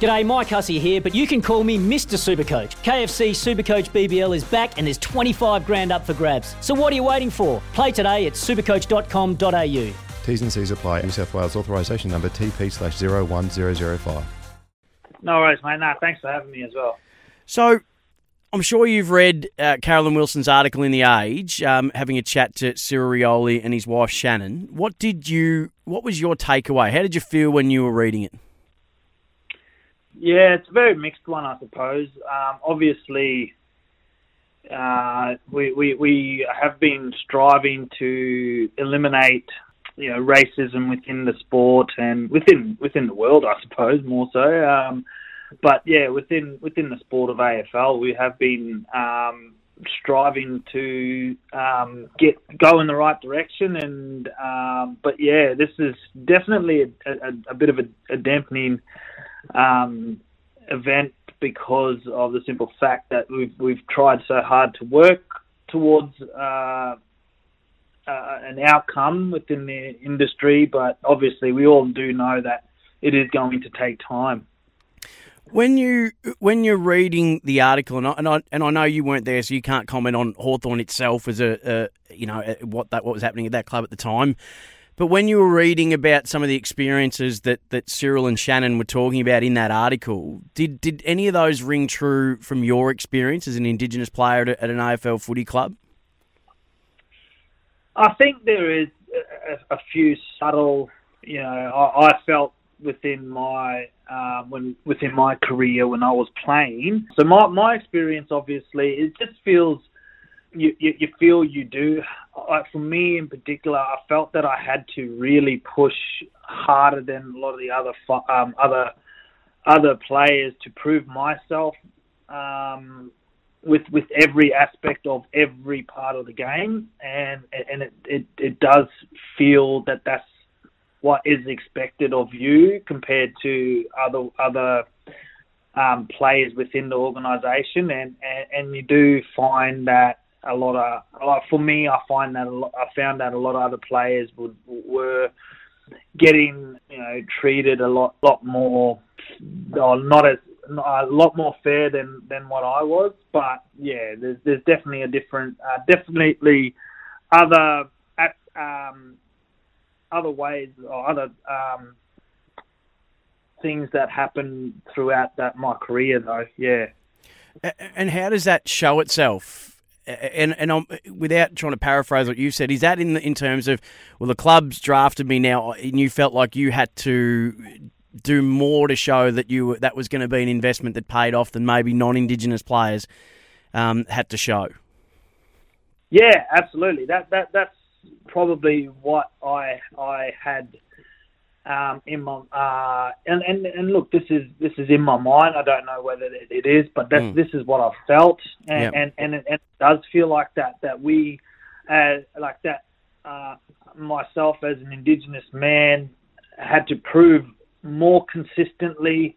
G'day, Mike Hussey here, but you can call me Mr. Supercoach. KFC Supercoach BBL is back and there's 25 grand up for grabs. So what are you waiting for? Play today at supercoach.com.au. T's and C's apply. New South Wales authorisation number TP slash 01005. No worries, mate. Nah, thanks for having me as well. So, I'm sure you've read uh, Caroline Wilson's article in The Age, um, having a chat to Cyril Rioli and his wife Shannon. What did you? What was your takeaway? How did you feel when you were reading it? Yeah, it's a very mixed one, I suppose. Um, obviously, uh, we, we we have been striving to eliminate, you know, racism within the sport and within within the world, I suppose, more so. Um, but yeah, within within the sport of AFL, we have been um, striving to um, get go in the right direction. And um, but yeah, this is definitely a, a, a bit of a, a dampening um, event because of the simple fact that we've we've tried so hard to work towards uh, uh, an outcome within the industry, but obviously we all do know that it is going to take time. When you when you're reading the article, and I, and I, and I know you weren't there, so you can't comment on Hawthorn itself as a, a you know what that what was happening at that club at the time. But when you were reading about some of the experiences that, that Cyril and Shannon were talking about in that article, did did any of those ring true from your experience as an Indigenous player at, at an AFL footy club? I think there is a, a few subtle, you know, I, I felt within my um, when within my career when I was playing. So my my experience, obviously, it just feels you, you, you feel you do. For me in particular, I felt that I had to really push harder than a lot of the other um, other other players to prove myself um, with with every aspect of every part of the game, and and it, it, it does feel that that's what is expected of you compared to other other um, players within the organisation, and, and and you do find that a lot of like for me, I find that lot, I found that a lot of other players would were getting you know treated a lot lot more, or not as a lot more fair than than what I was. But yeah, there's there's definitely a different, uh, definitely other um, other ways or other um, things that happen throughout that my career though. Yeah. And how does that show itself? And and I'm, without trying to paraphrase what you said, is that in the, in terms of well, the club's drafted me now, and you felt like you had to do more to show that you that was going to be an investment that paid off than maybe non-indigenous players um, had to show. Yeah, absolutely. That that that's probably what I I had um, in my uh, and, and and look, this is this is in my mind. I don't know whether it, it is, but that's, mm. this is what I've felt, and yep. and, and, it, and, it, does feel like that. That we, uh, like that, uh, myself as an Indigenous man, had to prove more consistently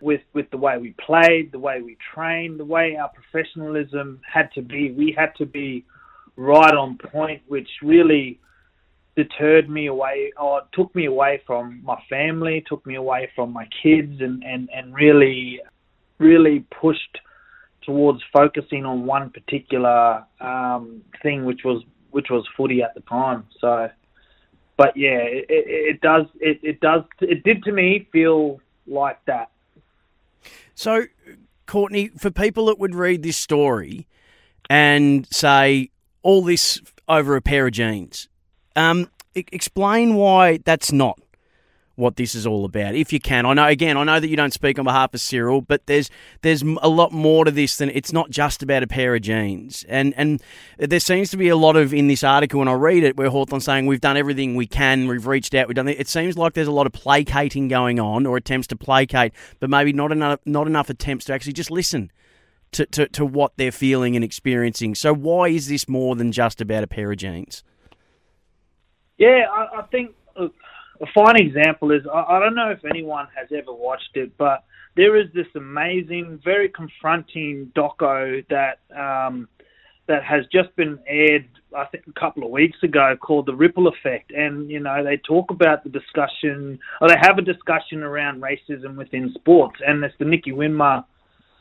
with with the way we played, the way we trained, the way our professionalism had to be. We had to be right on point, which really deterred me away or took me away from my family, took me away from my kids, and and and really, really pushed towards focusing on one particular um, thing, which was which was footy at the time. So, but yeah, it, it, does it, it does it did to me feel like that. So, Courtenay, for people that would read this story and say all this over a pair of jeans, um, explain why that's not. what this is all about, if you can. I know, again, I know that you don't speak on behalf of Cyril, but there's there's a lot more to this than it's not just about a pair of jeans. And and there seems to be a lot of in this article when I read it where Hawthorn saying we've done everything we can, we've reached out, we've done. It seems like there's a lot of placating going on or attempts to placate, but maybe not enough not enough attempts to actually just listen. To, to, to what they're feeling and experiencing. So, why is this more than just about a pair of jeans? Yeah, I, I think a fine example is I, I don't know if anyone has ever watched it, but there is this amazing, very confronting doco that um, that has just been aired, I think, a couple of weeks ago, called "The Ripple Effect," and you know they talk about the discussion, or they have a discussion around racism within sports, and it's the Nicky Winmar.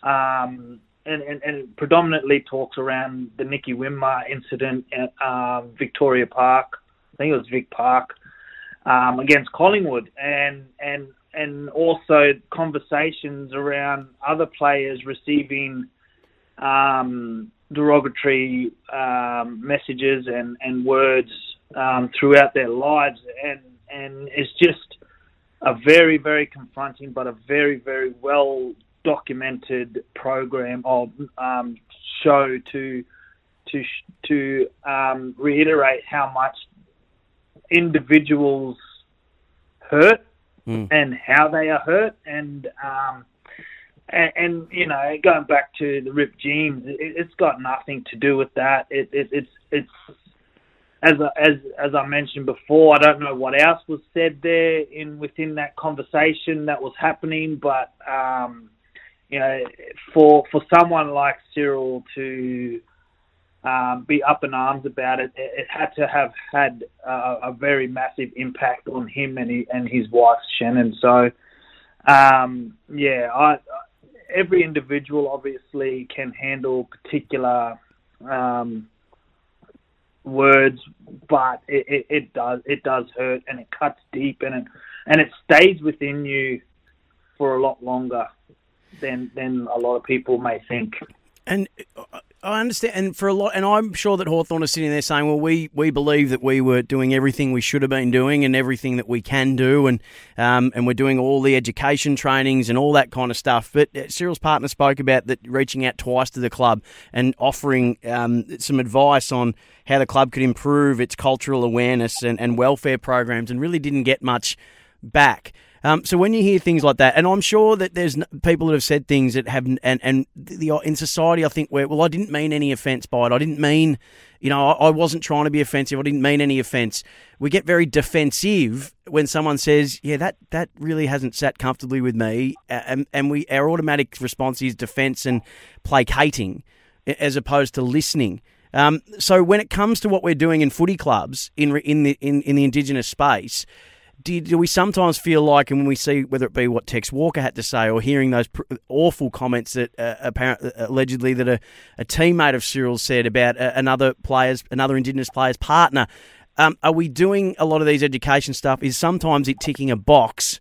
Um, and, and, and predominantly talks around the Nicky Winmar incident at um, Victoria Park. I think it was Vic Park, um, against Collingwood, and and and also conversations around other players receiving um, derogatory um, messages and and words um, throughout their lives, and and it's just a very very confronting, but a very very well documented program of um, show to to to um, reiterate how much individuals hurt mm. and how they are hurt and um and, and you know going back to the ripped jeans it, has got nothing to do with that it, it it's it's as as as I mentioned before, I don't know what else was said there in within that conversation that was happening, but um, you know, for for someone like Cyril to um, be up in arms about it. It, it had to have had uh, a very massive impact on him and, he, and his wife Shannon. So, um, yeah, I, every individual obviously can handle particular um, words, but it, it, it, does it does hurt and it cuts deep and it and it stays within you for a lot longer than than a lot of people may think. And I understand, and for a lot, and I'm sure that Hawthorn is sitting there saying, "Well, we, we believe that we were doing everything we should have been doing, and everything that we can do, and um, and we're doing all the education trainings and all that kind of stuff." But uh, Cyril's partner spoke about that reaching out twice to the club and offering um, some advice on how the club could improve its cultural awareness and, and welfare programs, and really didn't get much back. Um, so when you hear things like that, and I'm sure that there's people that have said things that have, and and the in society, I think where well, I didn't mean any offence by it. I didn't mean, you know, I, I wasn't trying to be offensive. I didn't mean any offence. We get very defensive when someone says, "Yeah, that that really hasn't sat comfortably with me," and and we our automatic response is defence and placating, as opposed to listening. Um, so when it comes to what we're doing in footy clubs in in the in, in the indigenous space do, do, we sometimes feel like, and when we see whether it be what Tex Walker had to say or hearing those pr- awful comments that uh, apparently uh, allegedly that a, a, teammate of Cyril said about uh, another player's another Indigenous player's partner, um, are we doing a lot of these education stuff? Is sometimes it ticking a box?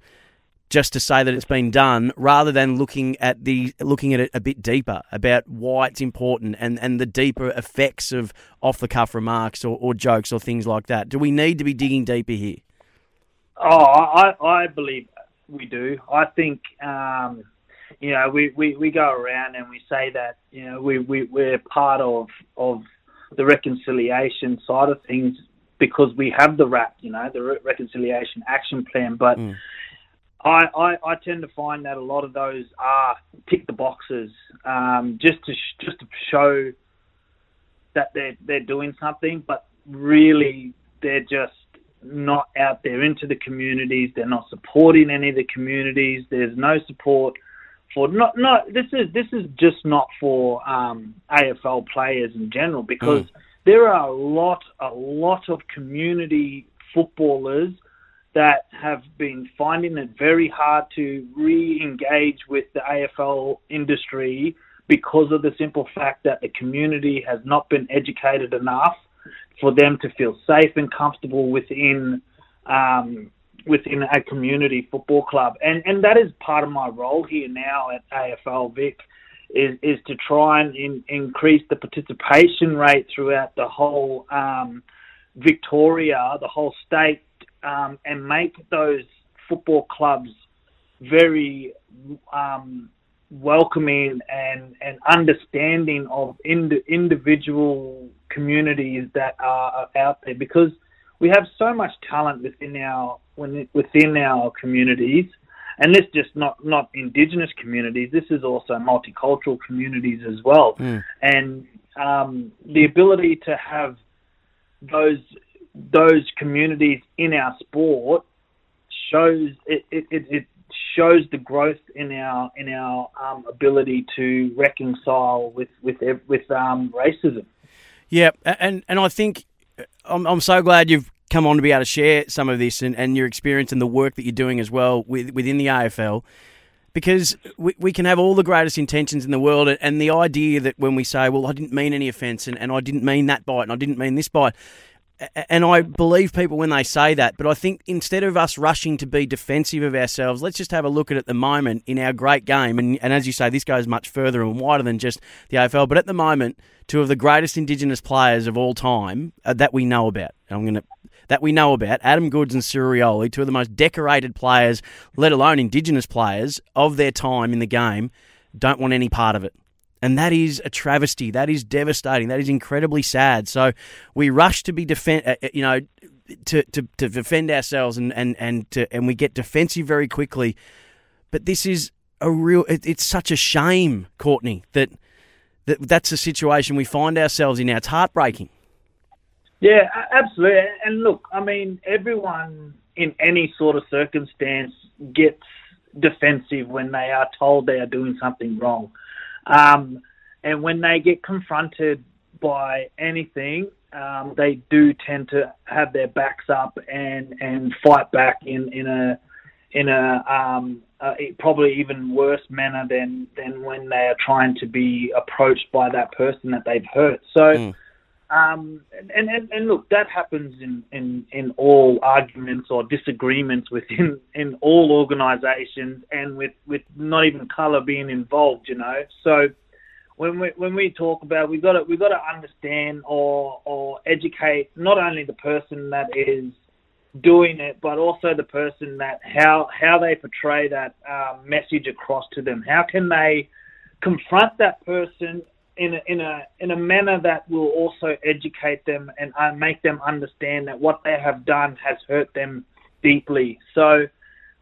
just to say that it's been done rather than looking at the looking at it a bit deeper about why it's important and, and the deeper effects of off the cuff remarks or, or jokes or things like that. Do we need to be digging deeper here? Oh, I, I believe we do. I think, um, you know, we, we, we go around and we say that, you know, we, we, we're part of, of the reconciliation side of things because we have the RAP, you know, the Reconciliation Action Plan. But mm. I, I, I tend to find that a lot of those are tick the boxes um, just to sh- just to show that they're they're doing something, but really they're just not out there into the communities. They're not supporting any of the communities. There's no support for not not this is this is just not for um, AFL players in general because mm. there are a lot a lot of community footballers that have been finding it very hard to re-engage with the AFL industry because of the simple fact that the community has not been educated enough for them to feel safe and comfortable within um, within a community football club, and and that is part of my role here now at AFL Vic, is is to try and in, increase the participation rate throughout the whole um, Victoria, the whole state, um, and make those football clubs very um, welcoming and, and understanding of ind- individual communities that are out there because we have so much talent within our within our communities, and this just not not indigenous communities. This is also multicultural communities as well, mm. and um, the ability to have those those communities in our sport shows it, it, it, shows the growth in our in our um, ability to reconcile with with with um, racism. Yeah, and and I think uh, I'm I'm so glad you've come on to be able to share some of this and, and your experience and the work that you're doing as well with, within the AFL. Because we, we can have all the greatest intentions in the world, and the idea that when we say, well, I didn't mean any offence, and, and I didn't mean that bite, and I didn't mean this bite, and I believe people when they say that, but I think instead of us rushing to be defensive of ourselves, let's just have a look at at the moment in our great game. And, and as you say, this goes much further and wider than just the AFL. But at the moment, two of the greatest Indigenous players of all time uh, that we know about. I'm going to that we know about Adam Goodes and Cyril two of the most decorated players, let alone Indigenous players of their time in the game, don't want any part of it. And that is a travesty. That is devastating. That is incredibly sad. So we rush to be defend, uh, uh, you know, to, to, to defend ourselves and and and to, and we get defensive very quickly. But this is a real. It, it's such a shame, Courtenay, that that that's the situation we find ourselves in. Now it's heartbreaking. Yeah, absolutely. And look, I mean, everyone in any sort of circumstance gets defensive when they are told they are doing something wrong. Um, and when they get confronted by anything, um, they do tend to have their backs up and, and fight back in, in a in a, um, probably even worse manner than than when they are trying to be approached by that person that they've hurt. So. Mm. Um, and, and, and look, that happens in, in, in all arguments or disagreements within in all organisations, and with, with not even colour being involved. You know, so when we when we talk about we've got to we've got to understand or or educate not only the person that is doing it, but also the person that how how they portray that uh, message across to them. How can they confront that person in a, in a in a manner that will also educate them and uh, make them understand that what they have done has hurt them deeply. So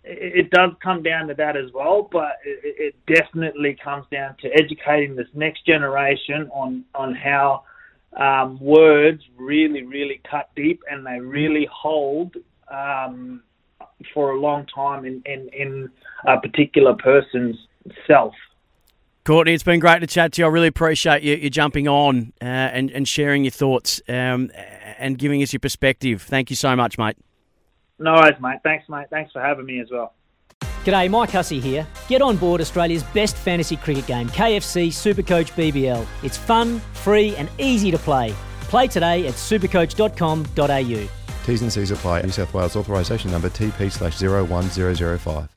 it, it does come down to that as well, but it, it definitely comes down to educating this next generation on on how um, words really really cut deep and they really hold um, for a long time in, in, in a particular person's self. Courtenay, it's been great to chat to you. I really appreciate you, you jumping on uh, and, and sharing your thoughts um, and giving us your perspective. Thank you so much, mate. No worries, mate. Thanks, mate. Thanks for having me as well. G'day, Mike Hussey here. Get on board Australia's best fantasy cricket game, KFC Supercoach BBL. It's fun, free, and easy to play. Play today at supercoach.com.au. T's and C's apply. New South Wales authorisation number TP slash 01005.